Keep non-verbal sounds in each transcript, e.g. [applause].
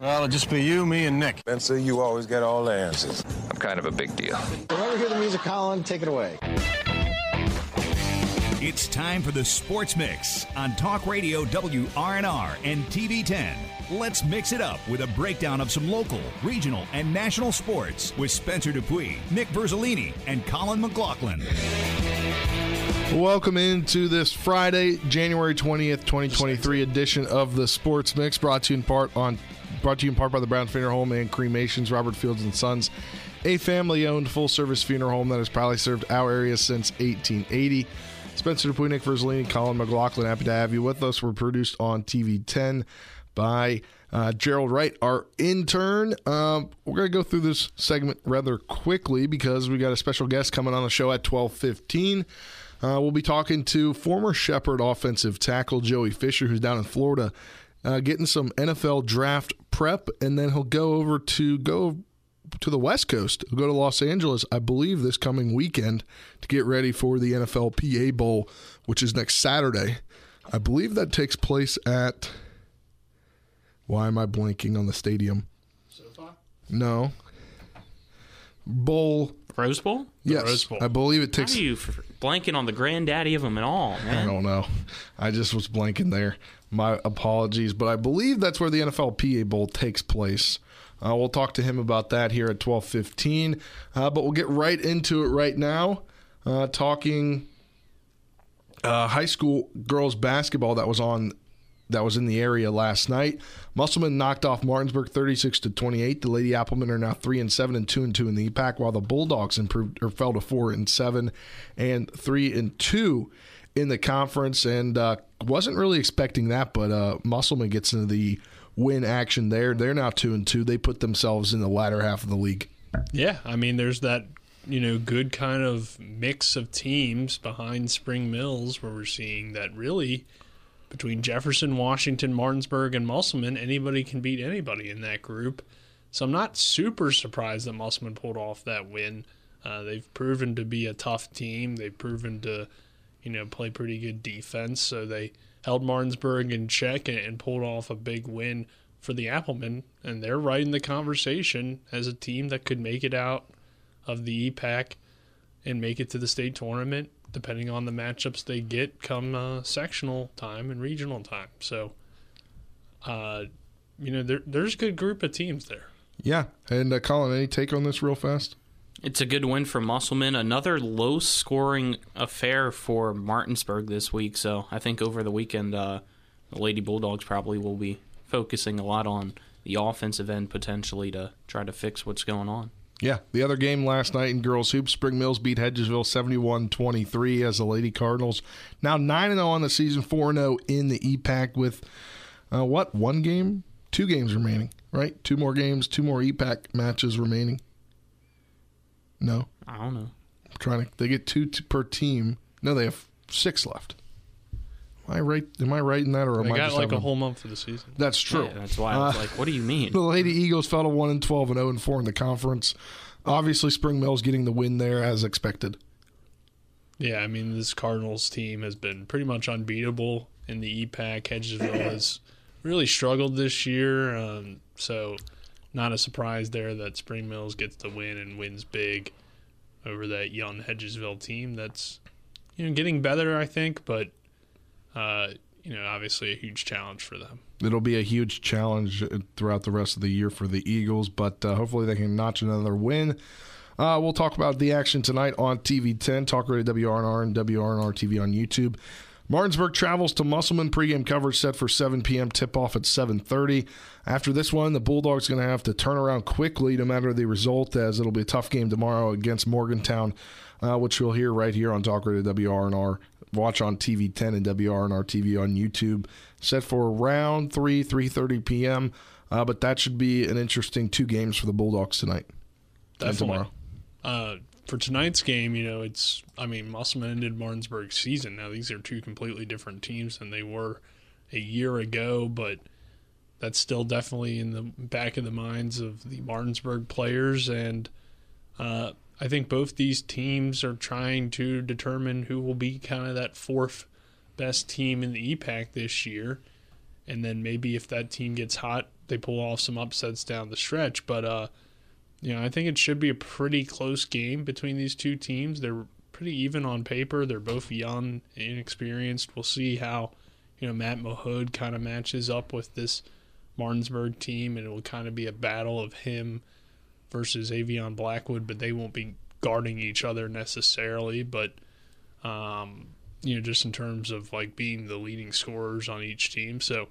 Well, it'll just be you, me, and Nick. Spencer, you always get all the answers. I'm kind of a big deal. Whenever you hear the music, Colin, take it away. It's time for the Sports Mix on Talk Radio WRNR and TV10. Let's mix it up with a breakdown of some local, regional, and national sports with Spencer DuPuis, Nick Verzolini, and Colin McLaughlin. Welcome into this Friday, January 20th, 2023 edition of the Sports Mix brought to you in part on brought to you in part by the Brown Funeral Home and Cremations, Robert Fields and Sons, a family-owned full-service funeral home that has proudly served our area since 1880. Spencer Nick Verzolini, Colin McLaughlin, happy to have you with us. We're produced on TV 10 by uh, Gerald Wright, our intern. Um, we're going to go through this segment rather quickly because we got a special guest coming on the show at 1215. Uh, we'll be talking to former Shepherd offensive tackle Joey Fisher, who's down in Florida, uh, getting some NFL draft prep, and then he'll go over to go to the West Coast. He'll go to Los Angeles, I believe, this coming weekend to get ready for the NFL PA Bowl, which is next Saturday. I believe that takes place at. Why am I blanking on the stadium? No. Bowl. Rose Bowl? Yes, Rose Bowl. I believe it takes. How takes. are you f- blanking on the granddaddy of them at all, I don't know. I just was blanking there. My apologies, but I believe that's where the NFL PA Bowl takes place. Uh, we'll talk to him about that here at twelve fifteen. Uh, but we'll get right into it right now. Uh, talking uh, high school girls basketball that was on that was in the area last night. Musselman knocked off Martinsburg 36 to 28. The Lady Applemen are now 3 and 7 and 2 and 2 in the EPAC while the Bulldogs improved or fell to 4 and 7 and 3 and 2 in the conference and uh, wasn't really expecting that but uh, Musselman gets into the win action there. They're now 2 and 2. They put themselves in the latter half of the league. Yeah, I mean, there's that you know good kind of mix of teams behind Spring Mills where we're seeing that really between Jefferson, Washington, Martinsburg, and Musselman, anybody can beat anybody in that group. So I'm not super surprised that Musselman pulled off that win. Uh, they've proven to be a tough team. They've proven to, you know, play pretty good defense. So they held Martinsburg in check and, and pulled off a big win for the Applemen, and they're right in the conversation as a team that could make it out of the EPAC and make it to the state tournament, depending on the matchups they get come uh, sectional time and regional time. So, uh, you know, there, there's a good group of teams there. Yeah, and uh, Colin, any take on this real fast? It's a good win for Musselman. Another low scoring affair for Martinsburg this week. So I think over the weekend, uh, the Lady Bulldogs probably will be focusing a lot on the offensive end potentially to try to fix what's going on. Yeah, the other game last night in girls hoops, Spring Mills beat Hedgesville 71-23 as the Lady Cardinals now 9-0 on the season, 4-0 in the EPAC with uh, what, one game? Two games remaining, right? Two more games, two more EPAC matches remaining. No, I don't know. I'm trying to. They get two t- per team. No, they have six left. Am I right? Am I right in that, or am They I got just like having- a whole month for the season. That's true. Yeah, that's why I was Uh, like, what do you mean? [laughs] The Lady Eagles fell to one and twelve and zero and four in the conference. Obviously, Spring Mills getting the win there as expected. Yeah, I mean, this Cardinals team has been pretty much unbeatable in the EPAC. Hedgesville has really struggled this year, um, so not a surprise there that Spring Mills gets the win and wins big over that young Hedgesville team. That's you know getting better, I think, but uh, you know obviously a huge challenge for them. It'll be a huge challenge throughout the rest of the year for the Eagles, but uh, hopefully they can notch another win. Uh, we'll talk about the action tonight on TV 10, Talk Radio WRNR and WRNR TV on YouTube. Martinsburg travels to Musselman. Pregame coverage set for 7 p.m. Tip-off at 7:30. After this one, the Bulldogs going to have to turn around quickly, no matter the result, as it'll be a tough game tomorrow against Morgantown, uh, which we'll hear right here on Talk Radio WRNR. Watch on TV 10 and WRNR TV on YouTube. Set for around 3 3:30 p.m. Uh, but that should be an interesting two games for the Bulldogs tonight and tomorrow. Uh, for tonight's game, you know, it's I mean, Musselman ended Martinsburg's season. Now these are two completely different teams than they were a year ago, but that's still definitely in the back of the minds of the Martinsburg players, and uh, I think both these teams are trying to determine who will be kind of that fourth best team in the EPAC this year, and then maybe if that team gets hot they pull off some upsets down the stretch. But uh, you know, I think it should be a pretty close game between these two teams. They're pretty even on paper. They're both young, inexperienced. We'll see how you know Matt Mahood kind of matches up with this Martinsburg team, and it will kind of be a battle of him versus Avion Blackwood. But they won't be guarding each other necessarily. But um, you know, just in terms of like being the leading scorers on each team, so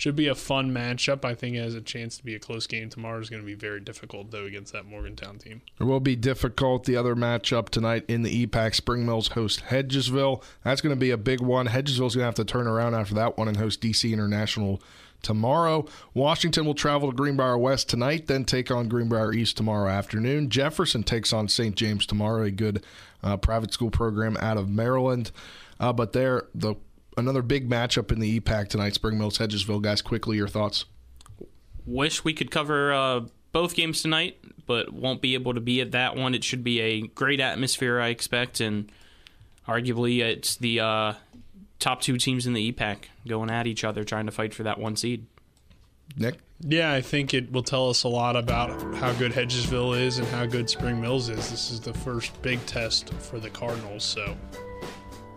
should be a fun matchup. I think it has a chance to be a close game tomorrow. is going to be very difficult though against that Morgantown team. It will be difficult. The other matchup tonight in the EPAC, Spring Mills host Hedgesville. That's going to be a big one. Hedgesville's going to have to turn around after that one and host DC International tomorrow. Washington will travel to Greenbrier West tonight, then take on Greenbrier East tomorrow afternoon. Jefferson takes on St. James tomorrow, a good uh, private school program out of Maryland. Uh, but there, the another big matchup in the EPAC tonight. Spring Mills, Hedgesville, guys. Quickly, your thoughts. Wish we could cover uh, both games tonight, but won't be able to be at that one. It should be a great atmosphere, I expect, and arguably it's the uh, top two teams in the EPAC going at each other, trying to fight for that one seed. Nick. Yeah, I think it will tell us a lot about how good Hedgesville is and how good Spring Mills is. This is the first big test for the Cardinals, so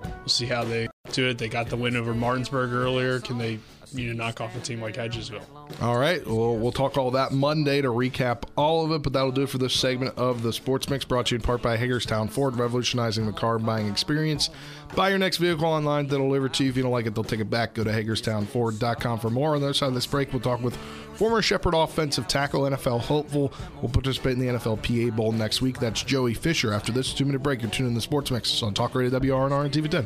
we'll see how they do it. They got the win over Martinsburg earlier. Can they you know knock off a team like Hedgesville? All right. Well, we'll talk all that Monday to recap all of it, but that'll do it for this segment of the Sports Mix brought to you in part by Hagerstown Ford, revolutionizing the car buying experience. Buy your next vehicle online. They'll deliver to you. If you don't like it, they'll take it back. Go to HagerstownFord.com for more. On the other side of this break, we'll talk with former Shepherd offensive tackle, NFL hopeful. Will participate in the NFL PA Bowl next week. That's Joey Fisher. After this two minute break, you're tuning in the Sports Mix on Talk Radio WRNR and TV 10.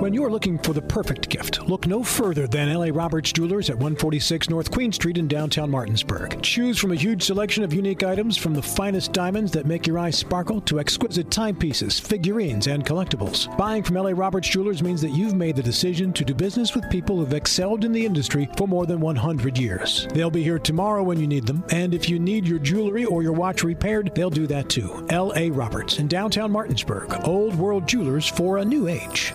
When you're looking for the perfect gift, look no further than L.A. Roberts Jewelers at 146 North Queen Street in downtown Martinsburg. Choose from a huge selection of unique items from the finest diamonds that make your eyes sparkle to exquisite timepieces, figurines, and collectibles. Buying from L.A. Roberts Jewelers means that you've made the decision to do business with people who've excelled in the industry for more than 100 years. They'll be here tomorrow when you need them, and if you need your jewelry or your watch repaired, they'll do that too. L.A. Roberts in downtown Martinsburg. Old World Jewelers for a new age.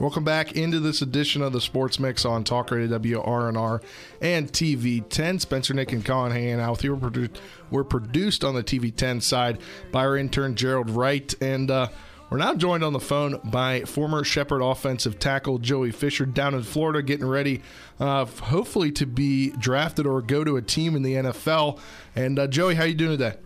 Welcome back into this edition of the Sports Mix on Talk Radio WRNR and TV 10. Spencer, Nick, and Colin hanging out with you. We're, produ- we're produced on the TV 10 side by our intern Gerald Wright, and uh, we're now joined on the phone by former Shepherd offensive tackle Joey Fisher down in Florida, getting ready, uh, hopefully to be drafted or go to a team in the NFL. And uh, Joey, how you doing today?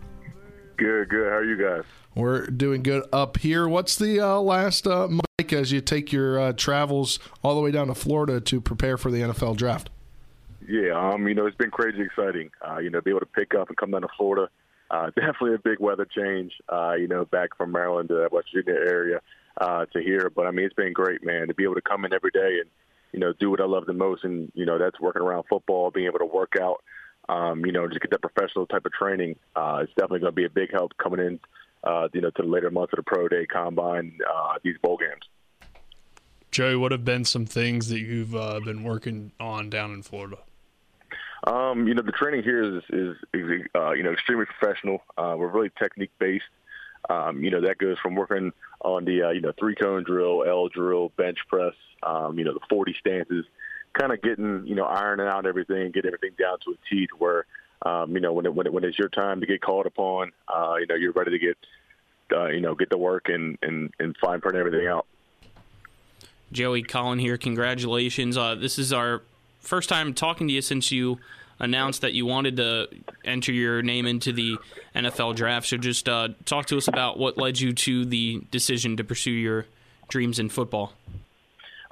Good, good. How are you guys? We're doing good up here. What's the uh, last uh, mic as you take your uh, travels all the way down to Florida to prepare for the NFL draft? Yeah, um, you know, it's been crazy exciting. Uh, you know, be able to pick up and come down to Florida. uh, [laughs] definitely a big weather change. Uh, you know, back from Maryland to that West Virginia area uh, to here. But I mean, it's been great, man, to be able to come in every day and you know do what I love the most, and you know that's working around football, being able to work out. Um, you know, just get that professional type of training. Uh, it's definitely going to be a big help coming in, uh, you know, to the later months of the pro day, combine, uh, these bowl games. Joey, what have been some things that you've uh, been working on down in Florida? Um, you know, the training here is is, is uh, you know extremely professional. Uh, we're really technique based. Um, you know, that goes from working on the uh, you know three cone drill, L drill, bench press. Um, you know, the 40 stances, kind of getting you know ironing out everything, get everything down to a T to where um, you know when it, when it, when it's your time to get called upon, uh, you know you're ready to get uh, you know get to work and and and fine print everything out. Joey Colin here. Congratulations. Uh, this is our first time talking to you since you announced that you wanted to enter your name into the NFL draft. So just uh, talk to us about what led you to the decision to pursue your dreams in football.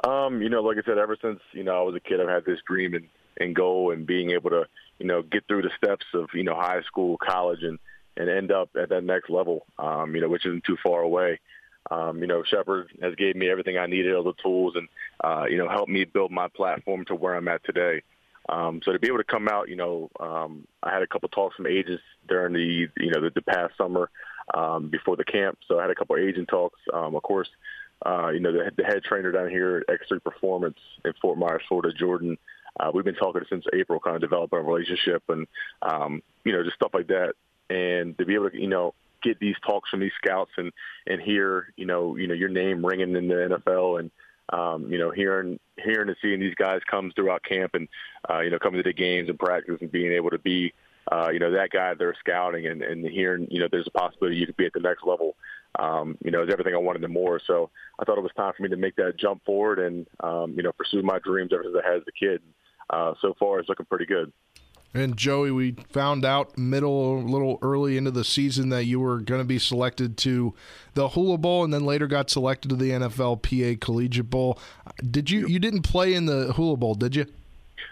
Um, you know, like I said, ever since you know I was a kid, I've had this dream and, and goal, and being able to you know get through the steps of you know high school, college, and and end up at that next level. Um, you know, which isn't too far away. Um, you know, Shepherd has gave me everything I needed, all the tools, and uh, you know, helped me build my platform to where I'm at today. Um, so to be able to come out, you know, um, I had a couple talks from agents during the, you know, the, the past summer um, before the camp. So I had a couple agent talks. Um, of course, uh, you know, the, the head trainer down here at X3 Performance in Fort Myers, Florida, Jordan. Uh, we've been talking since April, kind of developing a relationship and, um, you know, just stuff like that. And to be able to, you know, get these talks from these scouts and and hear, you know, you know, your name ringing in the NFL and um, you know, hearing hearing and seeing these guys come throughout camp and uh, you know coming to the games and practice and being able to be uh, you know that guy they're scouting and, and hearing you know there's a possibility you could be at the next level. Um, you know, is everything I wanted and more. So I thought it was time for me to make that jump forward and um, you know pursue my dreams ever since I had as a kid. Uh, so far, it's looking pretty good. And Joey, we found out middle, a little early into the season that you were going to be selected to the Hula Bowl, and then later got selected to the NFLPA Collegiate Bowl. Did you? You didn't play in the Hula Bowl, did you?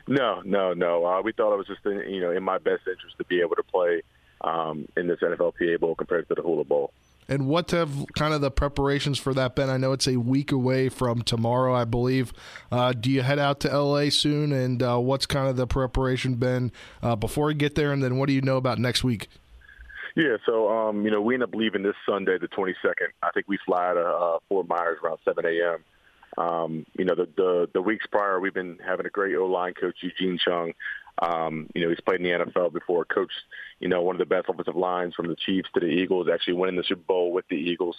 No, no, no. Uh, we thought it was just in, you know in my best interest to be able to play um, in this NFLPA Bowl compared to the Hula Bowl. And what have kind of the preparations for that been? I know it's a week away from tomorrow, I believe. Uh, do you head out to LA soon? And uh, what's kind of the preparation been uh, before you get there? And then what do you know about next week? Yeah, so um, you know we end up leaving this Sunday, the 22nd. I think we fly to uh, Fort Myers around 7 a.m. Um, you know, the, the the weeks prior, we've been having a great O line coach, Eugene Chung. Um, you know, he's played in the NFL before, coached, you know, one of the best offensive lines from the Chiefs to the Eagles, actually winning the Super Bowl with the Eagles.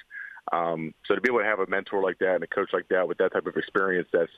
Um, so to be able to have a mentor like that and a coach like that with that type of experience that's,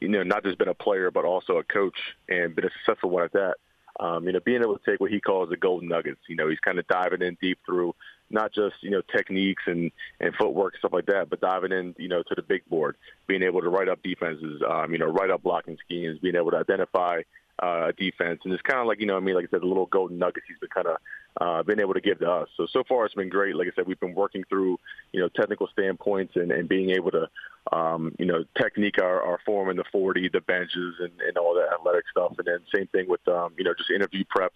you know, not just been a player, but also a coach and been a successful one at that, um, you know, being able to take what he calls the golden nuggets, you know, he's kind of diving in deep through not just, you know, techniques and, and footwork, stuff like that, but diving in, you know, to the big board, being able to write up defenses, um, you know, write up blocking schemes, being able to identify uh, defense. And it's kind of like, you know, I mean, like I said, the little golden nuggets he's been kind of uh, been able to give to us. So, so far it's been great. Like I said, we've been working through, you know, technical standpoints and, and being able to, um, you know, technique our, our form in the 40, the benches and, and all that athletic stuff. And then same thing with, um, you know, just interview preps.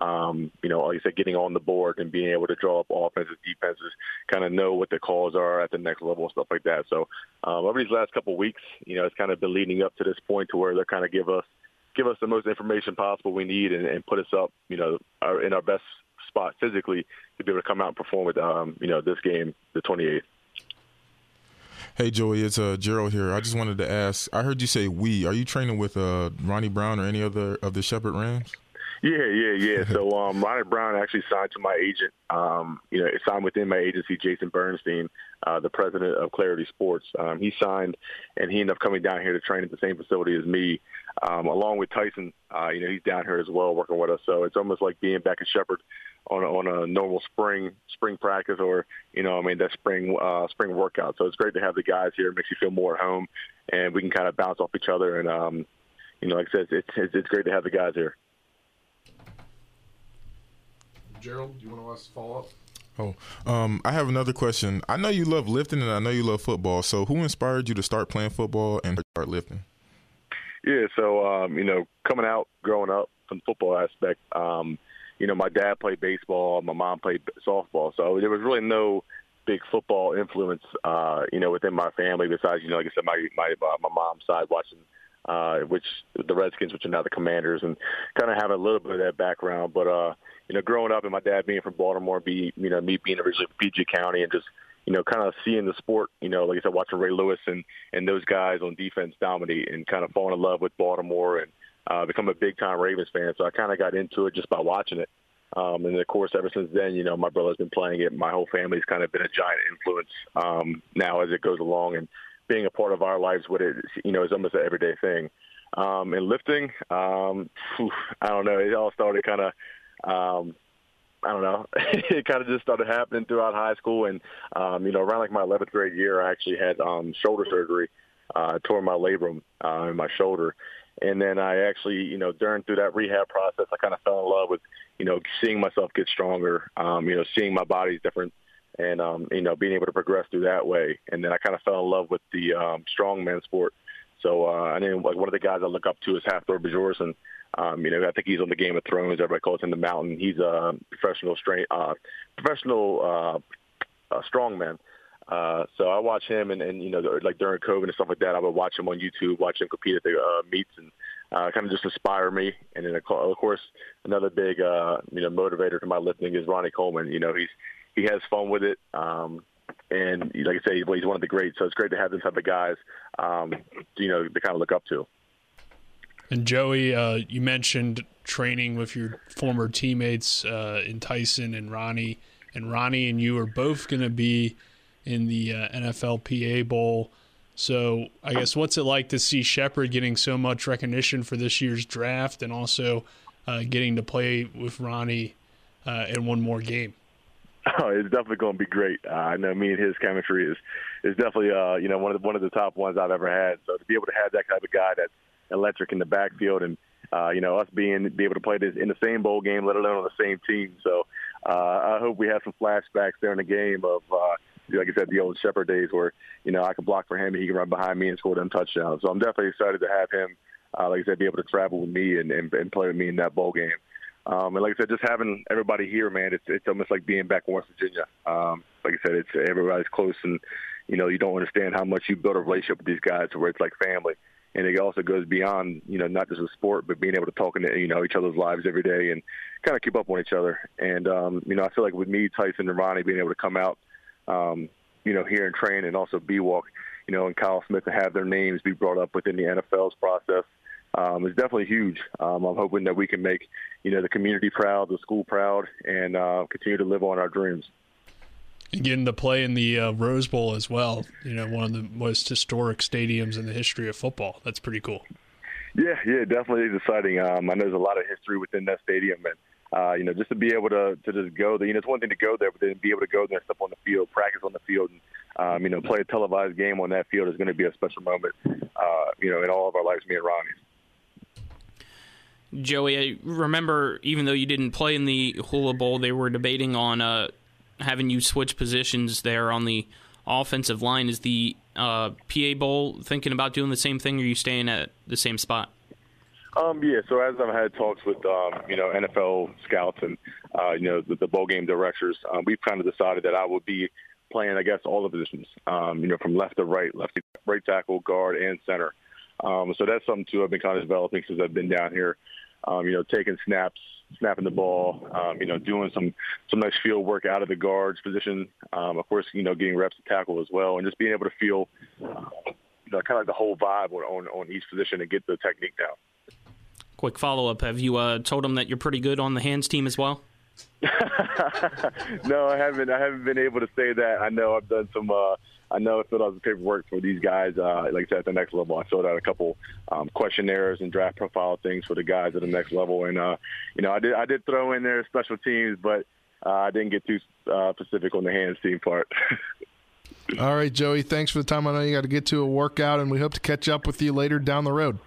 Um, you know, like I said, getting on the board and being able to draw up offenses, defenses, kind of know what the calls are at the next level and stuff like that. So, um, over these last couple of weeks, you know, it's kind of been leading up to this point to where they're kind of give us give us the most information possible we need and, and put us up, you know, our, in our best spot physically to be able to come out and perform with, um, you know, this game, the 28th. Hey Joey, it's uh, Gerald here. I just wanted to ask. I heard you say we. Are you training with uh, Ronnie Brown or any other of the Shepherd Rams? Yeah, yeah, yeah. [laughs] so um, Ronnie Brown actually signed to my agent. Um, you know, signed within my agency, Jason Bernstein, uh, the president of Clarity Sports. Um, he signed, and he ended up coming down here to train at the same facility as me, um, along with Tyson. Uh, you know, he's down here as well, working with us. So it's almost like being back at Shepherd on a, on a normal spring spring practice, or you know, I mean, that spring uh, spring workout. So it's great to have the guys here. It makes you feel more at home, and we can kind of bounce off each other. And um, you know, like I said, it's it's, it's great to have the guys here. Gerald, do you want to ask follow up? Oh, um, I have another question. I know you love lifting, and I know you love football. So, who inspired you to start playing football and start lifting? Yeah, so um, you know, coming out, growing up from the football aspect, um, you know, my dad played baseball, my mom played softball, so there was really no big football influence, uh, you know, within my family. Besides, you know, like I said, my my uh, my mom's side watching, uh, which the Redskins, which are now the Commanders, and kind of have a little bit of that background. But uh, you know, growing up and my dad being from Baltimore, be you know, me being originally from PG County, and just you know, kind of seeing the sport, you know, like I said, watching Ray Lewis and and those guys on defense dominate, and kind of falling in love with Baltimore and uh, become a big time Ravens fan. So I kind of got into it just by watching it. Um, and of course, ever since then, you know, my brother's been playing it. My whole family's kind of been a giant influence um, now as it goes along, and being a part of our lives with it, you know, is almost an everyday thing. Um, and lifting, um, whew, I don't know. It all started kind of, um, I don't know. [laughs] it kind of just started happening throughout high school, and um, you know, around like my 11th grade year, I actually had um, shoulder surgery. Uh, tore my labrum uh, in my shoulder, and then I actually, you know, during through that rehab process, I kind of fell in love with, you know, seeing myself get stronger, um, you know, seeing my body's different, and um, you know, being able to progress through that way. And then I kind of fell in love with the um, strongman sport. So uh, I mean, like one of the guys I look up to is Hafthor Bjornsson. Um, you know, I think he's on the Game of Thrones. Everybody calls him the Mountain. He's a professional strength, uh, professional uh, uh, strongman. Uh, so I watch him, and, and you know, like during COVID and stuff like that, I would watch him on YouTube, watch him compete at the uh, meets, and uh, kind of just inspire me. And then of course, another big uh, you know motivator to my lifting is Ronnie Coleman. You know, he's he has fun with it, um, and like I say, he's one of the greats. So it's great to have this type of guys, um, you know, to kind of look up to. And Joey, uh, you mentioned training with your former teammates uh, in Tyson and Ronnie, and Ronnie and you are both going to be in the uh, NFLPA Bowl. So I guess what's it like to see Shepherd getting so much recognition for this year's draft, and also uh, getting to play with Ronnie uh, in one more game? Oh, it's definitely going to be great. Uh, I know me and his chemistry is is definitely uh, you know one of the, one of the top ones I've ever had. So to be able to have that type of guy that's electric in the backfield, and uh, you know us being be able to play this in the same bowl game, let alone on the same team. So uh, I hope we have some flashbacks during the game of. Uh, like I said, the old Shepherd days where, you know, I can block for him and he can run behind me and score them touchdowns. So I'm definitely excited to have him, uh, like I said, be able to travel with me and, and, and play with me in that bowl game. Um, and like I said, just having everybody here, man, it's it's almost like being back in West Virginia. Um, like I said, it's everybody's close, and you know you don't understand how much you build a relationship with these guys, where it's like family. And it also goes beyond, you know, not just a sport, but being able to talk into, you know, each other's lives every day and kind of keep up on each other. And, um, you know, I feel like with me, Tyson and Ronnie being able to come out, um, you know, here and train and also B-Walk, you know, and Kyle Smith to have their names be brought up within the NFL's process um, is definitely huge. Um, I'm hoping that we can make, you know, the community proud, the school proud, and uh, continue to live on our dreams. Getting to play in the uh, Rose Bowl as well, you know, one of the most historic stadiums in the history of football. That's pretty cool. Yeah, yeah, definitely is exciting. Um, I know there's a lot of history within that stadium, and uh, you know, just to be able to to just go there. You know, it's one thing to go there, but then be able to go there and step on the field, practice on the field, and um, you know, play a televised game on that field is going to be a special moment. Uh, you know, in all of our lives, me and Ronnie's. Joey, I remember even though you didn't play in the Hula Bowl, they were debating on uh, having you switch positions there on the offensive line. Is the uh, PA Bowl thinking about doing the same thing, or are you staying at the same spot? Um, yeah, so as I've had talks with um, you know NFL scouts and uh, you know the, the bowl game directors, um, we've kind of decided that I would be playing, I guess, all the positions. Um, you know, from left to right, left to right tackle, guard, and center. Um, so that's something too I've been kind of developing since I've been down here. Um, you know, taking snaps, snapping the ball, um, you know, doing some some nice field work out of the guards position. Um, of course, you know, getting reps to tackle as well, and just being able to feel, uh, you know, kind of like the whole vibe on on each position and get the technique down. Quick follow up: Have you uh, told them that you're pretty good on the hands team as well? [laughs] no, I haven't. I haven't been able to say that. I know I've done some. Uh, I know I filled out the paperwork for these guys. Uh, like I said, at the next level, I filled out a couple um, questionnaires and draft profile things for the guys at the next level. And uh, you know, I did. I did throw in there special teams, but uh, I didn't get too uh, specific on the hands team part. [laughs] All right, Joey. Thanks for the time. I know you got to get to a workout, and we hope to catch up with you later down the road.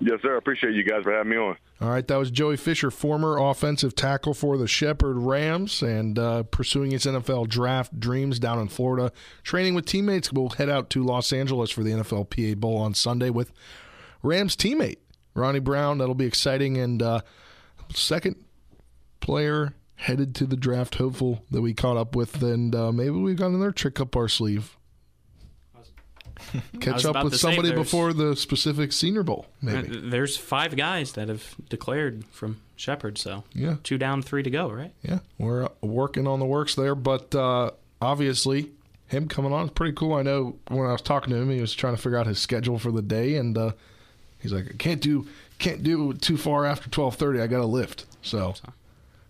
Yes, sir. I appreciate you guys for having me on. All right, that was Joey Fisher, former offensive tackle for the Shepherd Rams, and uh, pursuing his NFL draft dreams down in Florida. Training with teammates, we'll head out to Los Angeles for the NFLPA Bowl on Sunday with Rams teammate Ronnie Brown. That'll be exciting and uh, second player headed to the draft hopeful that we caught up with, and uh, maybe we've got another trick up our sleeve. [laughs] Catch up with somebody before the specific Senior Bowl, maybe. Uh, There's five guys that have declared from Shepherd, so Yeah. two down, three to go, right? Yeah, we're uh, working on the works there, but uh, obviously him coming on is pretty cool. I know when I was talking to him, he was trying to figure out his schedule for the day, and uh, he's like, "I can't do can't do too far after twelve thirty. I got to lift." So.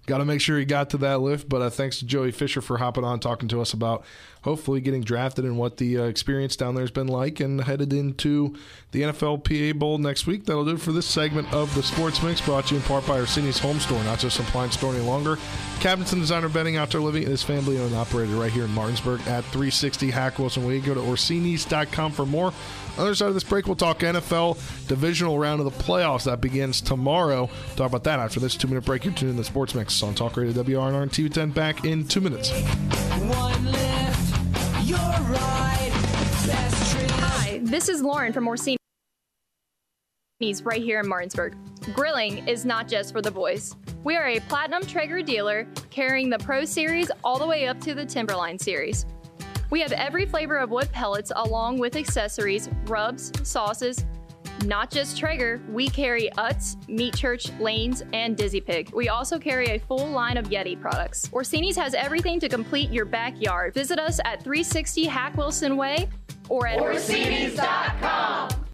Got to make sure he got to that lift, but uh, thanks to Joey Fisher for hopping on, talking to us about hopefully getting drafted and what the uh, experience down there has been like, and headed into the NFL PA Bowl next week. That'll do it for this segment of the Sports Mix, brought to you in part by Orsini's Home Store, not just an appliance store any longer. Cabinets and designer bedding, outdoor living is family owned and operated right here in Martinsburg at 360 Hack Wilson Way. Go to Orsini's.com for more. Other side of this break, we'll talk NFL divisional round of the playoffs that begins tomorrow. Talk about that after this two minute break. You're tuning in the Sports Mix on Talk Radio WRNR and TV 10 back in two minutes. Hi, this is Lauren from Orsini's right here in Martinsburg. Grilling is not just for the boys. We are a Platinum Traeger dealer carrying the Pro Series all the way up to the Timberline Series. We have every flavor of wood pellets along with accessories, rubs, sauces. Not just Traeger, we carry Utz, Meat Church, Lanes, and Dizzy Pig. We also carry a full line of Yeti products. Orsini's has everything to complete your backyard. Visit us at 360 Hack Wilson Way or at Orsini's.com.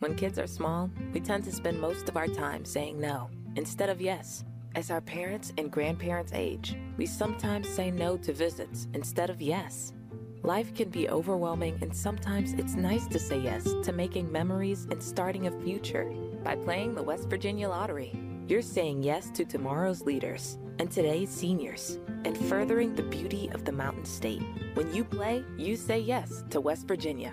When kids are small, we tend to spend most of our time saying no instead of yes. As our parents and grandparents age, we sometimes say no to visits instead of yes. Life can be overwhelming, and sometimes it's nice to say yes to making memories and starting a future. By playing the West Virginia Lottery, you're saying yes to tomorrow's leaders and today's seniors, and furthering the beauty of the Mountain State. When you play, you say yes to West Virginia.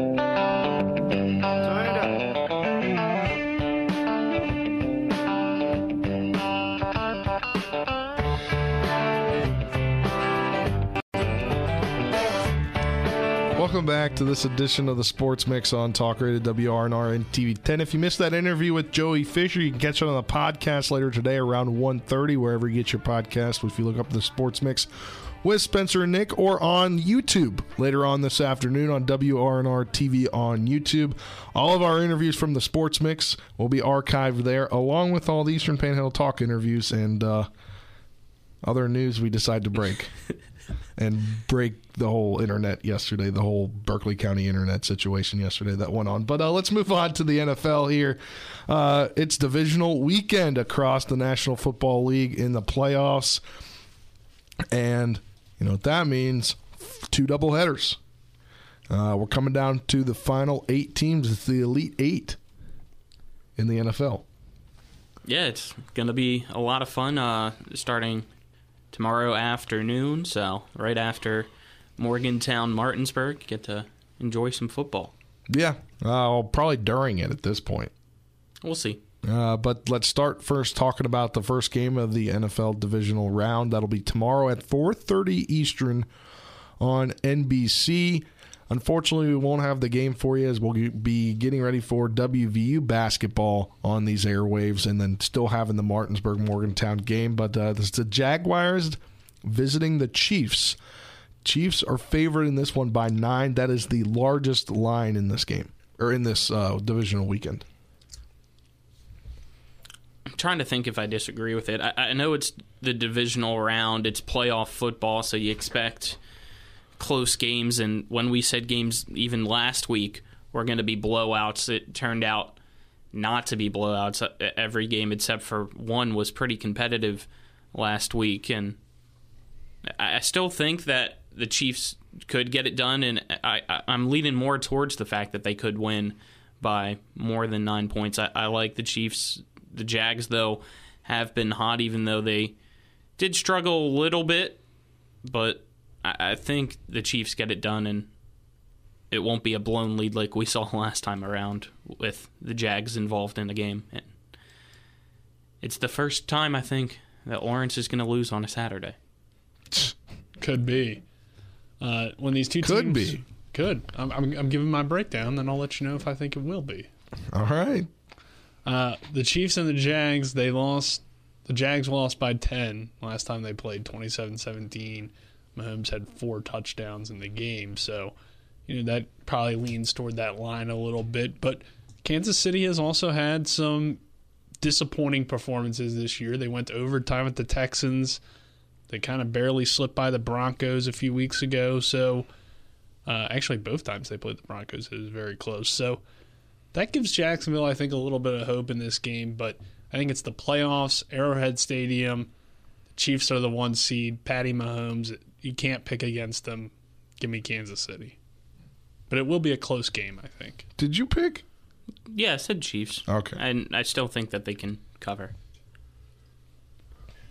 Welcome back to this edition of the Sports Mix on Talk Radio WRNR and TV 10. If you missed that interview with Joey Fisher, you can catch it on the podcast later today around 1.30, wherever you get your podcast. If you look up the Sports Mix with Spencer and Nick, or on YouTube later on this afternoon on WRNR TV on YouTube. All of our interviews from the Sports Mix will be archived there, along with all the Eastern Panhandle Talk interviews and uh, other news we decide to break. [laughs] and break the whole internet yesterday, the whole Berkeley County internet situation yesterday that went on. But uh, let's move on to the NFL here. Uh, it's divisional weekend across the National Football League in the playoffs. And you know what that means? Two double headers. Uh, we're coming down to the final eight teams. It's the Elite Eight in the NFL. Yeah, it's going to be a lot of fun uh, starting tomorrow afternoon. So, right after Morgantown, Martinsburg, get to enjoy some football. Yeah, uh, probably during it at this point. We'll see. Uh, but let's start first talking about the first game of the NFL divisional round. That'll be tomorrow at 4:30 Eastern on NBC. Unfortunately, we won't have the game for you as we'll be getting ready for WVU basketball on these airwaves and then still having the Martinsburg Morgantown game. But uh, this is the Jaguars visiting the Chiefs. Chiefs are favored in this one by nine. That is the largest line in this game or in this uh, divisional weekend. I'm trying to think if I disagree with it. I, I know it's the divisional round, it's playoff football, so you expect close games. And when we said games even last week were going to be blowouts, it turned out not to be blowouts. Uh, every game except for one was pretty competitive last week, and I still think that the Chiefs could get it done, and I, am leaning more towards the fact that they could win by more than nine points. I, I like the Chiefs. The Jags, though, have been hot, even though they did struggle a little bit, but I, I think the Chiefs get it done, and it won't be a blown lead like we [laughs] saw last time around with the Jags involved in the game. And it's the first time I think that Lawrence is going to lose on a Saturday. [laughs] Could be. Uh, when these two could teams, be could. I'm, I'm, I'm, giving my breakdown, then I'll let you know if I think it will be. All right. Uh, the Chiefs and the Jags, they lost. The Jags lost by 10 last time they played, 27-17. Mahomes had four touchdowns in the game, so you know that probably leans toward that line a little bit. But Kansas City has also had some disappointing performances this year. They went to overtime with the Texans. They kind of barely slipped by the Broncos a few weeks ago. So, uh, actually, both times they played the Broncos, it was very close. So, that gives Jacksonville, I think, a little bit of hope in this game. But I think it's the playoffs, Arrowhead Stadium. Chiefs are the one seed. Patty Mahomes, you can't pick against them. Give me Kansas City. But it will be a close game, I think. Did you pick? Yeah, I said Chiefs. Okay. And I still think that they can cover.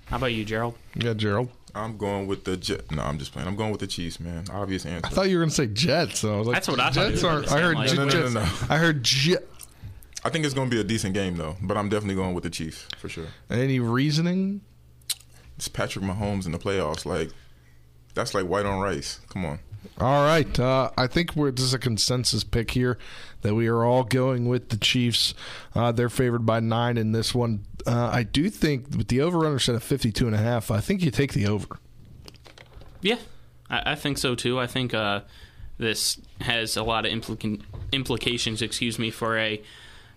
How about you, Gerald? Yeah, Gerald. I'm going with the Jet. No, I'm just playing. I'm going with the Chiefs, man. Obvious answer. I thought you were going to say Jets. So I was like, That's what I thought Jets you aren't. I heard say. No, no, no, Jets. no, no. I heard Jet. I think it's going to be a decent game, though. But I'm definitely going with the Chiefs for sure. Any reasoning? It's Patrick Mahomes in the playoffs. Like that's like white on rice. Come on. All right. Uh, I think we're, this is a consensus pick here that we are all going with the Chiefs. Uh, they're favored by nine in this one. Uh, I do think with the over-under set of 52 and a half, I think you take the over. Yeah, I, I think so too. I think uh, this has a lot of implica- implications, excuse me, for a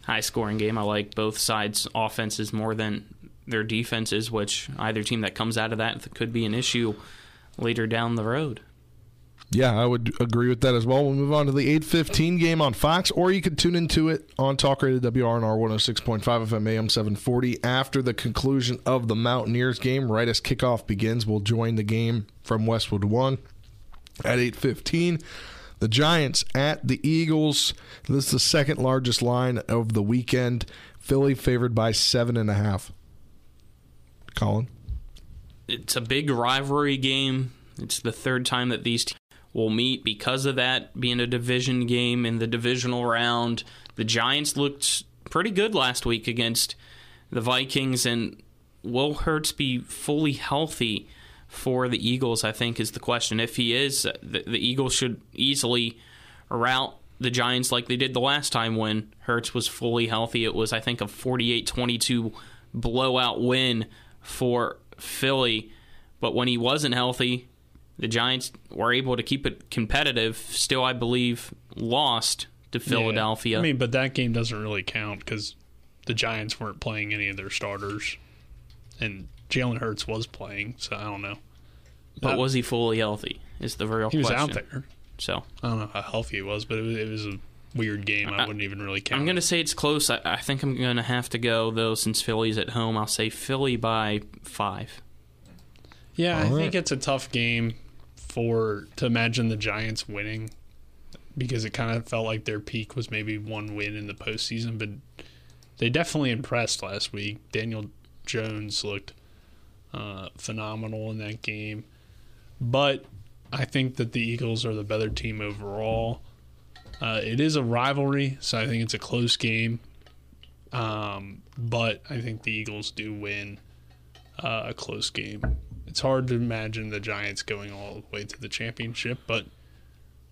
high-scoring game. I like both sides' offenses more than their defenses, which either team that comes out of that could be an issue later down the road. Yeah, I would agree with that as well. We'll move on to the 8:15 game on Fox, or you could tune into it on Talk Radio WRNR 106.5 FM AM 740 after the conclusion of the Mountaineers game. Right as kickoff begins, we'll join the game from Westwood One at 8:15. The Giants at the Eagles. This is the second largest line of the weekend. Philly favored by seven and a half. Colin. It's a big rivalry game. It's the third time that these teams will meet because of that being a division game in the divisional round. The Giants looked pretty good last week against the Vikings, and will Hurts be fully healthy for the Eagles? I think is the question. If he is, uh, the, the Eagles should easily rout the Giants like they did the last time when Hurts was fully healthy. It was, I think, a 48 22 blowout win for Philly. But when he wasn't healthy, the Giants were able to keep it competitive. Still, I believe, lost to Philadelphia. Yeah. I mean, but that game doesn't really count because the Giants weren't playing any of their starters, and Jalen Hurts was playing. So I don't know. but was he fully healthy? Is the real he was question. out there? So I don't know how healthy he was, but it was, it was a weird game. I, wouldn't even really count. I'm going to say it's close. I, I think I'm going to have to go though, since Philly's at home. I'll say Philly by five. Yeah, I All think it's a tough game for to imagine the Giants winning because it kind of felt like their peak was maybe one win in the postseason, but they definitely impressed last week. Daniel Jones looked uh, phenomenal in that game, but I think that the Eagles are the better team overall. Uh, it is a rivalry, so I think it's a close game. Um, but I think the Eagles do win uh, a close game. It's hard to imagine the Giants going all the way to the championship, but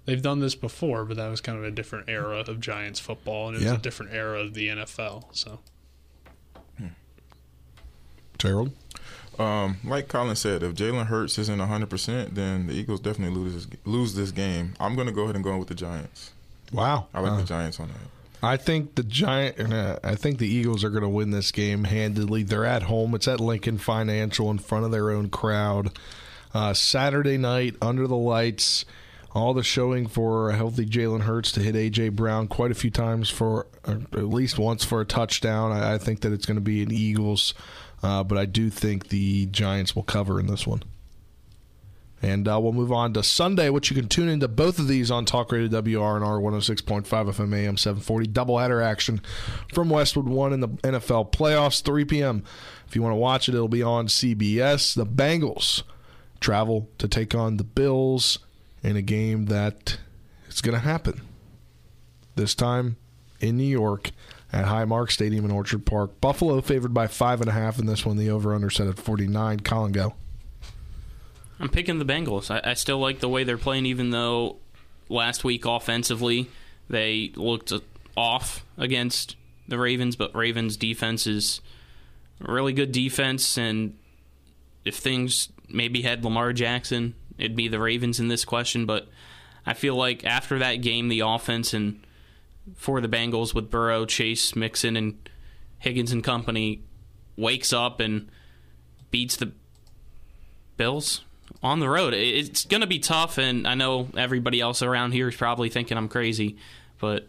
they've done this before. But that was kind of a different era of Giants football, and it was a different era of the NFL. So Gerald. Um, like Colin said, if Jalen Hurts isn't 100%, then the Eagles definitely lose this, lose this game. I'm going to go ahead and go with the Giants. Wow. I like Uh, the Giants on that. I think the Giant. Uh, I think the Eagles are going to win this game handedly. They're at home. It's at Lincoln Financial in front of their own crowd. Uh, Saturday night under the lights. All the showing for a healthy Jalen Hurts to hit AJ Brown quite a few times for uh, at least once for a touchdown. I, I think that it's going to be an Eagles, uh, but I do think the Giants will cover in this one. And uh, we'll move on to Sunday, which you can tune into both of these on Talk Radio WRNR 106.5 FM AM 740. Doubleheader action from Westwood 1 in the NFL playoffs, 3 p.m. If you want to watch it, it'll be on CBS. The Bengals travel to take on the Bills in a game that is going to happen. This time in New York at Highmark Stadium in Orchard Park. Buffalo favored by 5.5 in this one. The over under set at 49. Colin, go. I'm picking the Bengals. I, I still like the way they're playing, even though last week offensively they looked off against the Ravens, but Ravens' defense is really good defense, and if things maybe had Lamar Jackson, it'd be the Ravens in this question. But I feel like after that game, the offense and for the Bengals with Burrow, Chase, Mixon, and Higgins and company wakes up and beats the Bills on the road. It's going to be tough, and I know everybody else around here is probably thinking I'm crazy, but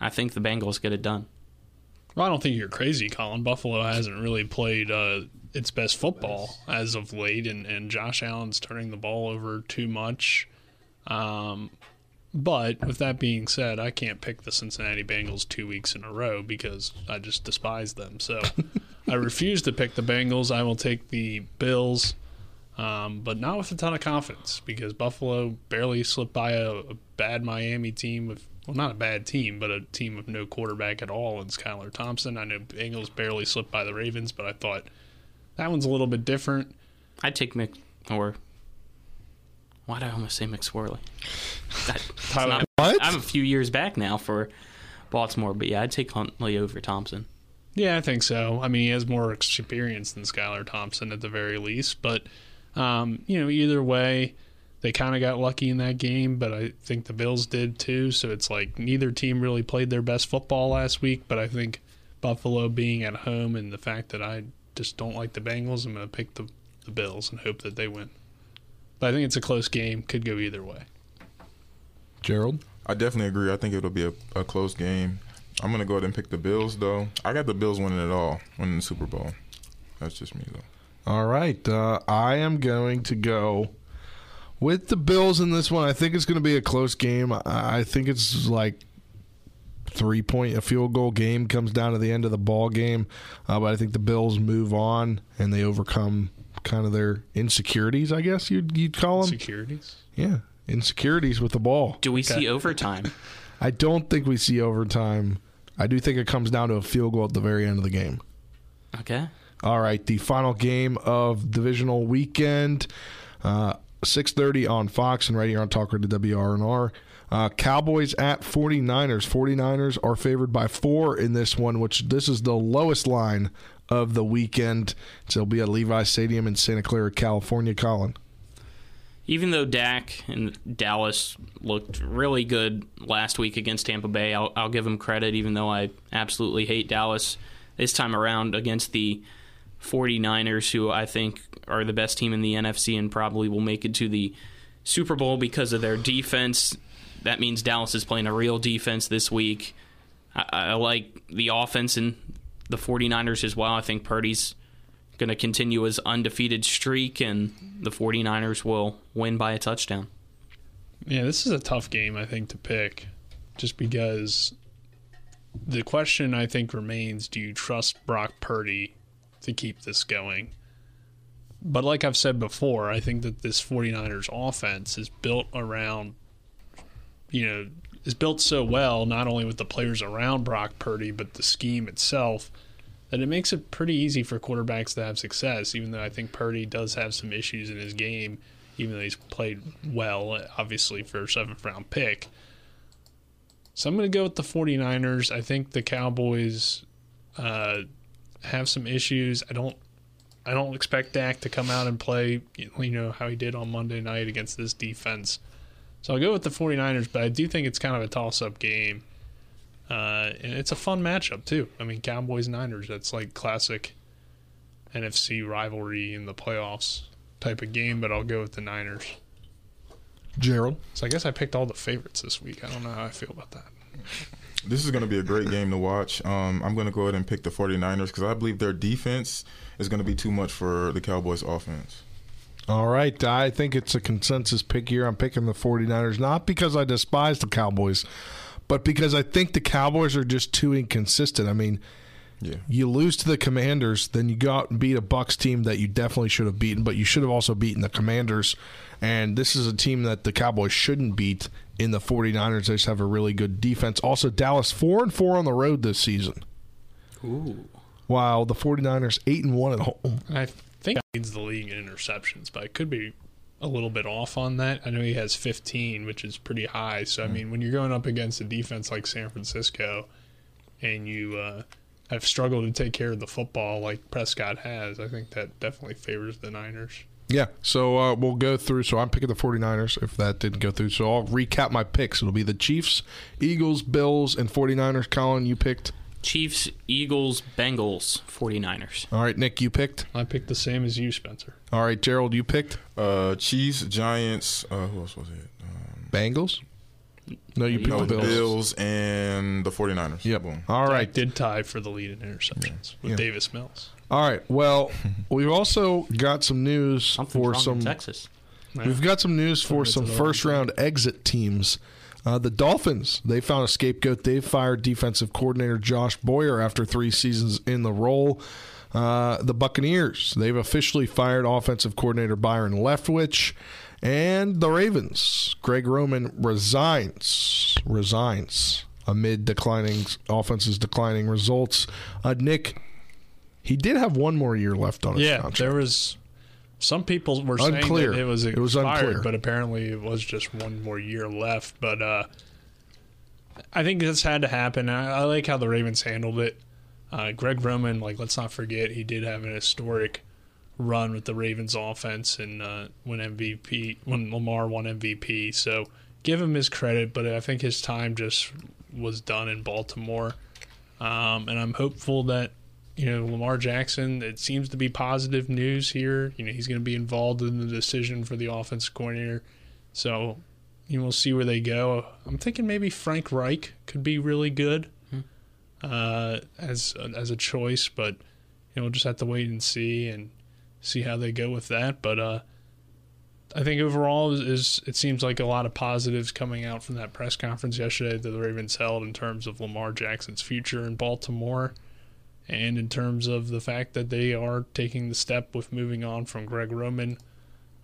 I think the Bengals get it done. Well, I don't think you're crazy, Colin. Buffalo hasn't really played uh, its best football as of late, and, and Josh Allen's turning the ball over too much. Um, but with that being said, I can't pick the Cincinnati Bengals two weeks in a row because I just despise them. So [laughs] I refuse to pick the Bengals. I will take the Bills, um, but not with a ton of confidence because Buffalo barely slipped by a, a bad Miami team with well, not a bad team, but a team with no quarterback at all in Skylar Thompson. I know Bengals barely slipped by the Ravens, but I thought that one's a little bit different. I'd take Mick or why did I almost say McSorley? That, Tyler- not- What? I'm a few years back now for Baltimore, but yeah, I'd take Huntley over Thompson. Yeah, I think so. I mean, he has more experience than Skylar Thompson at the very least. But, um, you know, either way, they kind of got lucky in that game, but I think the Bills did too. So it's like neither team really played their best football last week. But I think Buffalo being at home and the fact that I just don't like the Bengals, I'm going to pick the, the Bills and hope that they win. But I think it's a close game. Could go either way. Gerald? I definitely agree. I think it'll be a, a close game. I'm going to go ahead and pick the Bills, though. I got the Bills winning it all, winning the Super Bowl. That's just me, though. All right. Uh, I am going to go with the Bills in this one. I think it's going to be a close game. I, I think it's like three point, a field goal game comes down to the end of the ball game. Uh, but I think the Bills move on and they overcome kind of their insecurities, I guess you'd, you'd call them. insecurities. Yeah. Insecurities with the ball. Do we see overtime? I don't think we see overtime. I do think it comes down to a field goal at the very end of the game. Okay. All right, the final game of divisional weekend, uh, six thirty on Fox and right here on Talk Radio WRNR. Uh, Cowboys at 49ers. 49ers are favored by four in this one, which this is the lowest line of the weekend. So it'll be at Levi Stadium in Santa Clara, California. Colin. Even though Dak and Dallas looked really good last week against Tampa Bay, I'll, I'll give them credit, even though I absolutely hate Dallas this time around against the 49ers, who I think are the best team in the NFC and probably will make it to the Super Bowl because of their defense. That means Dallas is playing a real defense this week. I, I like the offense and the 49ers as well. I think Purdy's going to continue his undefeated streak, and the 49ers will win by a touchdown. Yeah, this is a tough game, I think, to pick just because the question I think remains do you trust Brock Purdy to keep this going? But like I've said before, I think that this 49ers offense is built around, you know, is built so well, not only with the players around Brock Purdy, but the scheme itself, that it makes it pretty easy for quarterbacks to have success, even though I think Purdy does have some issues in his game, even though he's played well, obviously, for a seventh round pick. So I'm going to go with the 49ers. I think the Cowboys uh, have some issues. I don't I don't expect Dak to come out and play, you know, how he did on Monday night against this defense. So I'll go with the 49ers, but I do think it's kind of a toss up game. Uh, and it's a fun matchup, too. I mean, Cowboys Niners, that's like classic NFC rivalry in the playoffs type of game, but I'll go with the Niners. Gerald? So I guess I picked all the favorites this week. I don't know how I feel about that. [laughs] This is going to be a great game to watch. Um, I'm going to go ahead and pick the 49ers because I believe their defense is going to be too much for the Cowboys' offense. All right. I think it's a consensus pick here. I'm picking the 49ers, not because I despise the Cowboys, but because I think the Cowboys are just too inconsistent. I mean, yeah. you lose to the Commanders, then you go out and beat a Bucs team that you definitely should have beaten, but you should have also beaten the Commanders. And this is a team that the Cowboys shouldn't beat in the 49ers. They just have a really good defense. Also, Dallas 4 and 4 on the road this season. Ooh. While the 49ers 8 and 1 at home. I think he leads the league in interceptions, but I could be a little bit off on that. I know he has 15, which is pretty high. So, I mean, when you're going up against a defense like San Francisco and you uh, have struggled to take care of the football like Prescott has, I think that definitely favors the Niners. Yeah, so uh, we'll go through. So I'm picking the 49ers if that didn't go through. So I'll recap my picks. It'll be the Chiefs, Eagles, Bills, and 49ers. Colin, you picked? Chiefs, Eagles, Bengals, 49ers. All right, Nick, you picked? I picked the same as you, Spencer. All right, Gerald, you picked? Uh, Chiefs, Giants, uh, who else was it? Um, Bengals? No, you picked no, the Bills. Bills and the 49ers. Yep. Boom. All right. I did tie for the lead in interceptions with Yeah. Davis Mills. All right. Well, [laughs] we've also got some news Something's for wrong some in Texas. We've got some news for some first round exit teams. Uh, the Dolphins, they found a scapegoat. They've fired defensive coordinator Josh Boyer after three seasons in the role. Uh, the Buccaneers, they've officially fired offensive coordinator Byron Leftwich. And the Ravens, Greg Roman resigns, resigns amid declining offenses, declining results. Uh, Nick, he did have one more year left on his Yeah, contract. there was some people were Unclear. saying that it was It was unclear. but apparently it was just one more year left. But uh, I think this had to happen. I, I like how the Ravens handled it. Uh, Greg Roman, like let's not forget, he did have an historic run with the Ravens offense and uh, when MVP when Lamar won MVP. So give him his credit, but I think his time just was done in Baltimore. Um, and I'm hopeful that you know Lamar Jackson. It seems to be positive news here. You know he's going to be involved in the decision for the offense coordinator. So you know we'll see where they go. I'm thinking maybe Frank Reich could be really good uh, as as a choice, but you know we'll just have to wait and see and see how they go with that. But uh, I think overall is, is it seems like a lot of positives coming out from that press conference yesterday that the Ravens held in terms of Lamar Jackson's future in Baltimore, and in terms of the fact that they are taking the step with moving on from Greg Roman,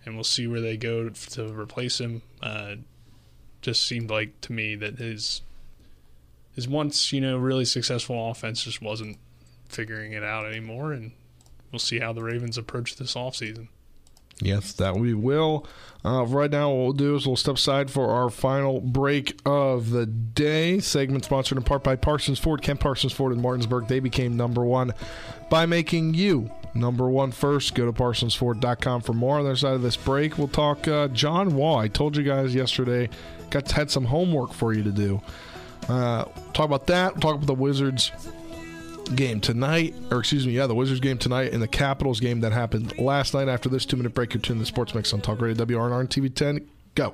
and we'll see where they go to replace him. Uh, just seemed like to me that his his once you know really successful offense just wasn't figuring it out anymore, and we'll see how the Ravens approach this offseason. Yes, that we will. Uh, right now, what we'll do is we'll step aside for our final break of the day. Segment sponsored in part by Parsons Ford. Kent Parsons Ford in Martinsburg. They became number one by making you number one first. Go to parsonsford.com for more. On the other side of this break, we'll talk uh, John Wall. I told you guys yesterday, got had some homework for you to do. Uh, talk about that. We'll talk about the Wizards game tonight, or excuse me, yeah, the Wizards game tonight and the Capitals game that happened last night. After this two minute break, you're tuned to the Sports Mix on Talk Radio WRNR and TV 10. Go.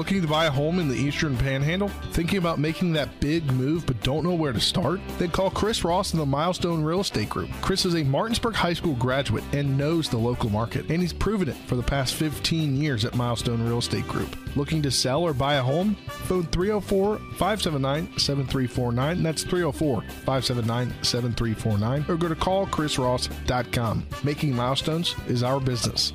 Looking to buy a home in the Eastern Panhandle? Thinking about making that big move but don't know where to start? Then call Chris Ross and the Milestone Real Estate Group. Chris is a Martinsburg High School graduate and knows the local market, and he's proven it for the past 15 years at Milestone Real Estate Group. Looking to sell or buy a home? Phone 304 579 7349. That's 304 579 7349. Or go to callchrisross.com. Making milestones is our business.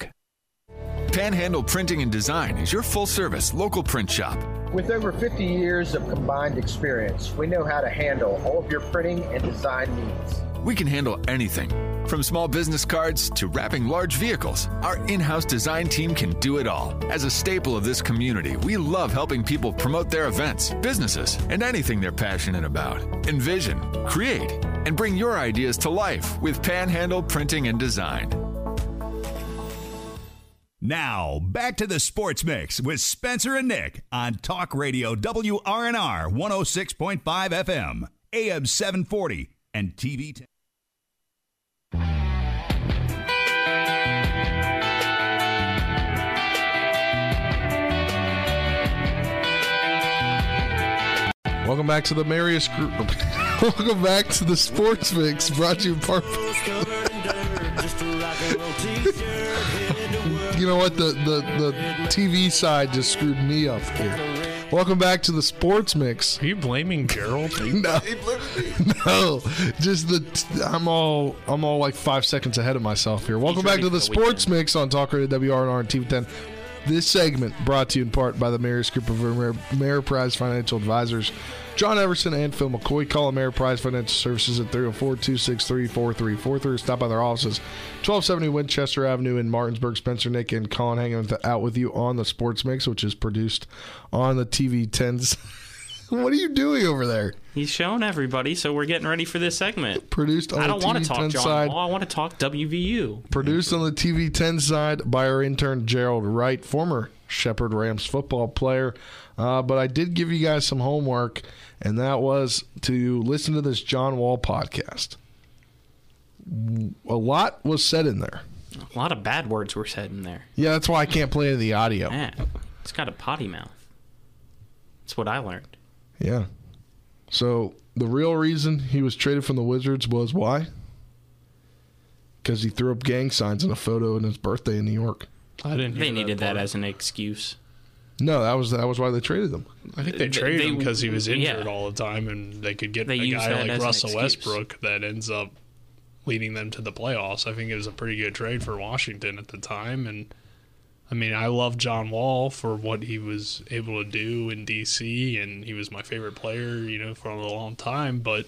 Panhandle Printing and Design is your full service local print shop. With over 50 years of combined experience, we know how to handle all of your printing and design needs. We can handle anything, from small business cards to wrapping large vehicles. Our in house design team can do it all. As a staple of this community, we love helping people promote their events, businesses, and anything they're passionate about. Envision, create, and bring your ideas to life with Panhandle Printing and Design. Now, back to the Sports Mix with Spencer and Nick on Talk Radio WRNR 106.5 FM, AM 740, and TV 10. Welcome back to the Marius Group. [laughs] Welcome back to the Sports Mix, brought to you in part. You know what? The, the the TV side just screwed me up here. Welcome back to the Sports Mix. Are you blaming Gerald? [laughs] no, no, just the I'm all I'm all like five seconds ahead of myself here. Welcome back to the, Sports Mix on Talk Radio WRNR and TV 10. This segment brought to you in part by the Marius Group of Ameriprise Financial Advisors. John Everson and Phil McCoy. Call Ameriprise Financial Services at 304 263 4343. Stop by their offices, 1270 Winchester Avenue in Martinsburg. Spencer, Nick, and Colin hanging out with you on the Sports Mix, which is produced on the TV 10s. [laughs] what are you doing over there? He's showing everybody, so we're getting ready for this segment. Produced on I don't want to talk 10 John side. Wall. I want to talk WVU. Produced on the TV 10 side by our intern Gerald Wright, former Shepherd Rams football player. Uh, but I did give you guys some homework, and that was to listen to this John Wall podcast. A lot was said in there. A lot of bad words were said in there. Yeah, that's why I can't play the audio. Man, it's got a potty mouth. That's what I learned. Yeah. So the real reason he was traded from the Wizards was why? Because he threw up gang signs in a photo in his birthday in New York. I didn't. They needed that, as an excuse. No, that was that was why they traded him. I think they They- traded they- him because he was injured yeah. all the time, and they could get They a guy like Russell. Westbrook that ends up leading them to the playoffs. I think it was a pretty good trade for Washington at the time, and I mean, I love John Wall for what he was able to do in DC, and he was my favorite player, you know, for a long time. But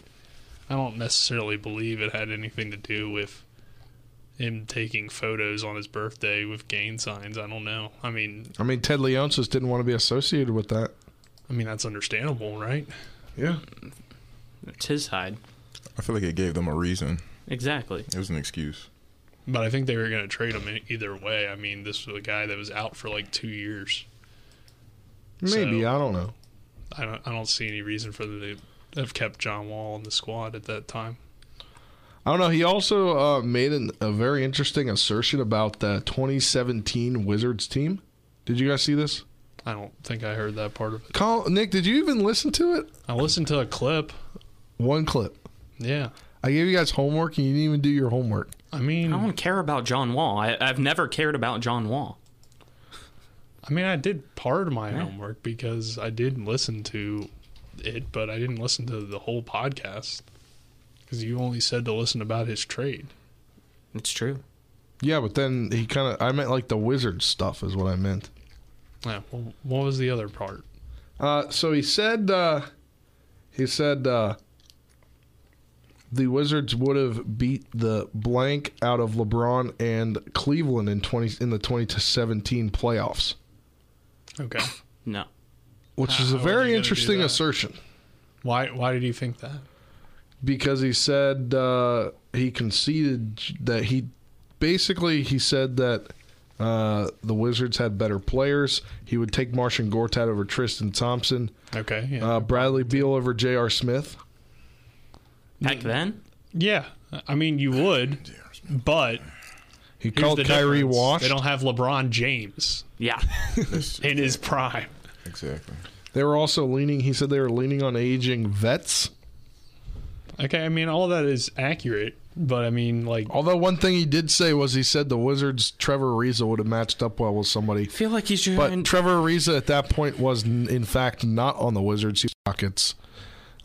I don't necessarily believe it had anything to do with him taking photos on his birthday with gang signs. I don't know. I mean, I mean, Ted Leonsis didn't want to be associated with that. I mean that's understandable, right? Yeah. It's his side. I feel like it gave them a reason. Exactly. It was an excuse. But I think they were going to trade him either way. I mean, this was a guy that was out for like two years. Maybe So- I don't know. I don't. I don't see any reason for them to have kept John Wall in the squad at that time. I don't know. He also uh, made an, a very interesting assertion about the 2017 Wizards team. Did you guys see this? I don't think I heard that part of it. Col- Nick, did you even listen to it? I listened to a clip. One clip. Yeah. I gave you guys homework and you didn't even do your homework. I mean, I don't care about John Wall. I, I've never cared about John Wall. I mean, I did part of my homework because I did listen to it, but I didn't listen to the whole podcast because you only said to listen about his trade. It's true. Yeah, but then he kind of, I meant like the Wizards stuff is what I meant. Yeah. Well, what was the other part? Uh, so he said, uh, he said, uh, the Wizards would have beat the blank out of LeBron and Cleveland in twenty in the twenty to seventeen playoffs, Okay. No. which is a how are they very interesting assertion Why? Why did you think that? Because he said uh, he conceded that he basically he said that uh, the Wizards had better players. He would take Marcin Gortat over Tristan Thompson. Okay. Yeah. Uh, Bradley Beal over J.R. Smith. Back then? yeah. I mean, you would, but He called the Kyrie difference. washed. They don't have LeBron James Yeah. [laughs] in his prime. Exactly. They were also leaning. He said they were leaning on aging vets. Okay. I mean, all that is accurate, but I mean, like, Although one thing he did say was he said the Wizards Trevor Ariza would have matched up well with somebody. I feel like he's But. Trevor Ariza at that point was n- in fact not on the Wizards. He was Rockets.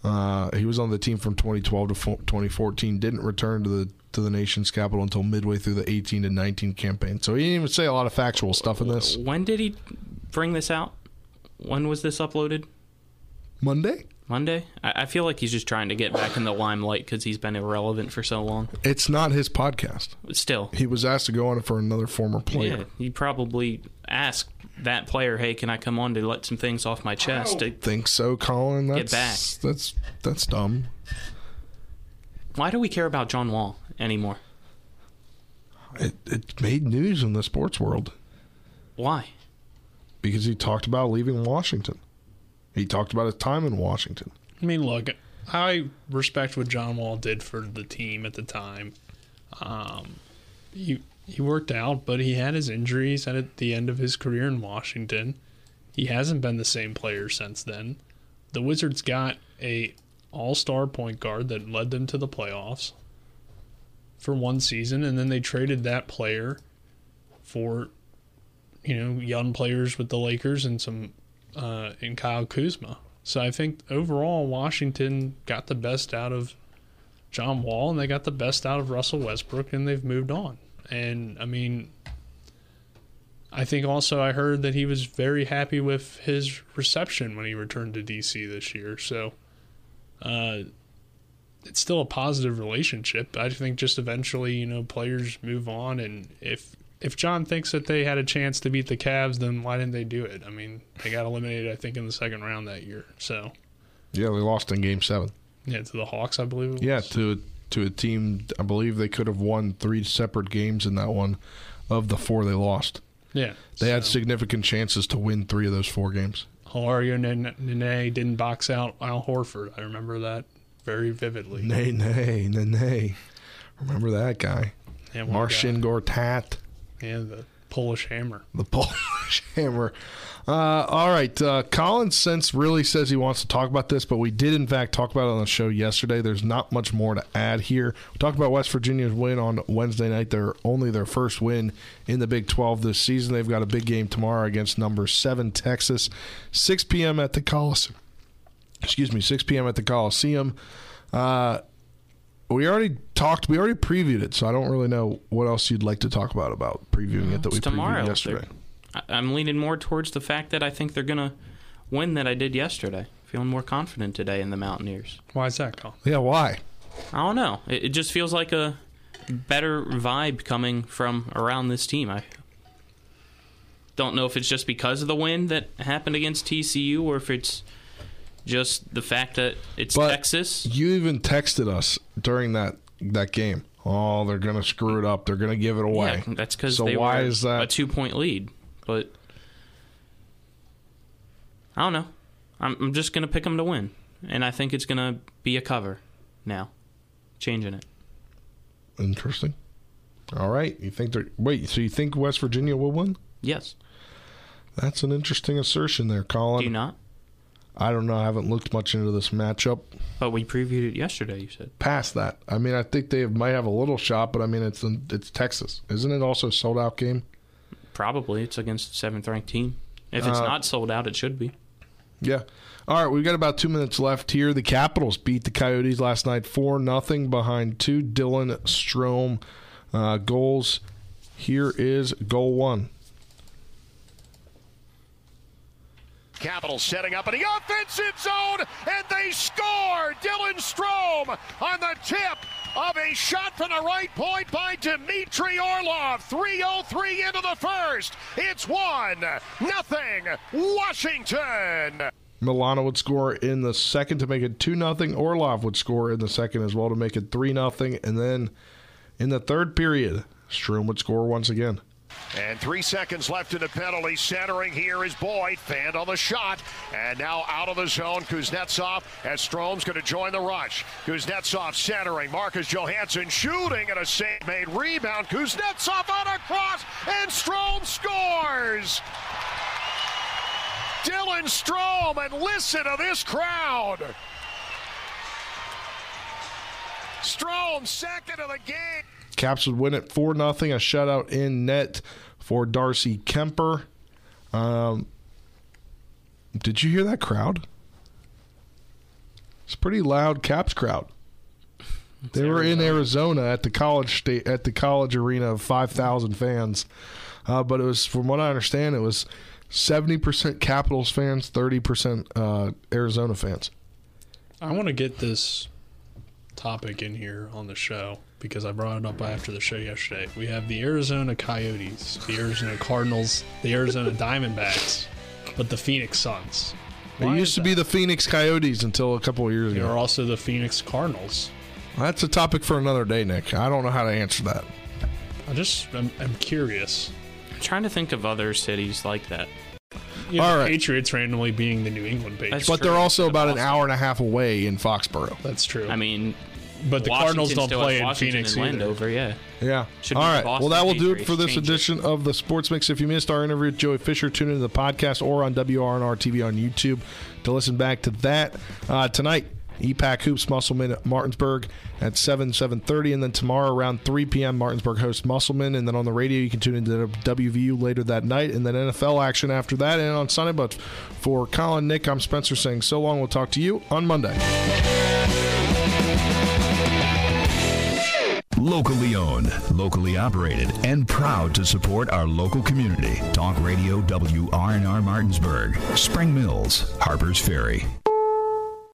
Uh, he was on the team from 2012 to fo- 2014. Didn't return to the to the nation's capital until midway through the 18 to 19 campaign. So he didn't even say a lot of factual stuff in this. when did he bring this out? When was this uploaded? Monday. Monday? I, I feel like he's just trying to get back in the limelight because he's been irrelevant for so long. It's not his podcast. Still, He was asked to go on it for another former player. yeah, he probably asked that player, "Hey, can I come on to let some things off my chest?" To, Think so, Colin? Get That's that's that's dumb. why do we care about John Wall anymore? It it made news in the sports world Why? because he talked about leaving Washington. He talked about his time in Washington. I mean, look, I respect what John Wall did for the team at the time. Um, he he worked out, but he had his injuries at the end of his career in Washington. He hasn't been the same player since then. The Wizards got a all-star point guard that led them to the playoffs for one season, and then they traded that player for you know young players with the Lakers and some uh, and Kyle Kuzma. So I think overall Washington got the best out of John Wall and they got the best out of Russell Westbrook and they've moved on. And I mean I think also I heard that he was very happy with his reception when he returned to DC this year. So uh it's still a positive relationship. I think just eventually, you know, players move on and if if John thinks that they had a chance to beat the Cavs, then why didn't they do it? I mean, they got eliminated, I think, in the second round that year. So, Yeah, they lost in Game Seven. yeah, to the Hawks, I believe. It was. Yeah, to to a team. I believe they could have won three separate games in that one. Of the four they lost, yeah. they had significant chances to win three of those four games. Hilario Nene Nene didn't box out Al Horford. I remember that very vividly. Nene, Nene. Remember that guy, Yeah, Marcin Gortat, Yeah, the Polish Hammer. the Polish [laughs] Hammer. Uh, all right, uh, Colin Sense really says he wants to talk about this, but we did in fact talk about it on the show yesterday. There's not much more to add here. We talked about West Virginia's win on Wednesday night. They're only their first win in the Big 12 this season. They've got a big game tomorrow against number seven Texas, 6 p.m. at the Coliseum. Excuse me, 6 p.m. at the Coliseum. Uh, we already talked. We already previewed it, so I don't really know what else you'd like to talk about about previewing it that we It's tomorrow. previewed yesterday. I- I'm leaning more towards the fact that I think they're gonna win than I did yesterday. Feeling more confident today in the Mountaineers. Why is that, Colin? Yeah, why? I don't know. It, it just feels like a better vibe coming from around this team. I don't know if it's just because of the win that happened against TCU or if it's just the fact that it's But Texas. You even texted us during that that game. Oh, they're gonna screw it up. They're gonna give it away. Yeah, that's because so they why were is a two point lead. But I don't know. I'm, I'm just going to pick them to win. And I think it's going to be a cover now. Changing it. Interesting. All right, you think they're wait? So you think West Virginia will win? Yes. That's an interesting assertion there, Colin. Do you not? I don't know. I haven't looked much into this matchup. But we previewed it yesterday, you said. Past that, I mean, I think they might have a little shot, but I mean, it's it's Texas, isn't it? Also a sold out game. Probably. It's against the seventh ranked team. If it's Uh, not sold out, it should be. Yeah. All right, we've got about two minutes left here. The Capitals beat the Coyotes last night four nothing behind two Dylan Strome uh, goals. Here is goal one. Capitals setting up in the offensive zone, and they score! Dylan Strome on the tip of a shot from the right point by Dmitry Orlov. 3.03 into the first. It's 1 nothing Washington. Milano would score in the second to make it 2 nothing. Orlov would score in the second as well to make it 3 nothing. And then in the third period, Strome would score once again. And three seconds left in the penalty. Centering here is Boyd. Fanned on the shot. And now out of the zone, Kuznetsov as Strome's going to join the rush. Kuznetsov centering. Marcus Johansson shooting and a save made. Rebound. Kuznetsov on a cross. And Strome scores. Dylan Strome. And listen to this crowd. Strome, second of the game. Caps would win it 4 0. A shutout in net for Darcy Kuemper. Um, did you hear that crowd? It's a pretty loud Caps crowd. They were in Arizona at the college state at the college arena of five thousand fans, uh, but it was from what I understand it was seventy percent Capitals fans, thirty percent uh, Arizona fans. I want to get this topic in here on the show because I brought it up after the show yesterday. We have the Arizona Coyotes, the Arizona Cardinals, the Arizona Diamondbacks, but the Phoenix Suns. It used to be the Phoenix Coyotes until a couple of years They ago. are also the Phoenix Cardinals. That's a topic for another day, Nick. I don't know how to answer that. I just I'm, I'm curious. I'm trying to think of other cities like that. You know, All the. Patriots randomly being the New England Patriots. but they're also about an hour and a half away in Foxborough. That's true. I mean, But the Washington Cardinals don't play in Washington Phoenix and either. Landover, yeah. Yeah. Should All be the right. Boston well, that will do it for this Change it. edition of the Sports Mix. If you missed our interview with Joey Fisher, tune into the podcast or on WRNR TV on YouTube to listen back to that. Uh, tonight, EPAC Hoops Musselman at Martinsburg at 7, 7.30. And then tomorrow around 3 p.m., Martinsburg hosts Musselman. And then on the radio, you can tune into WVU later that night. And then NFL action after that and on Sunday. But for Colin, Nick, I'm Spencer saying so long. We'll talk to you on Monday. Locally owned, locally operated, and proud to support our local community. Talk Radio WRNR Martinsburg, Spring Mills, Harper's Ferry.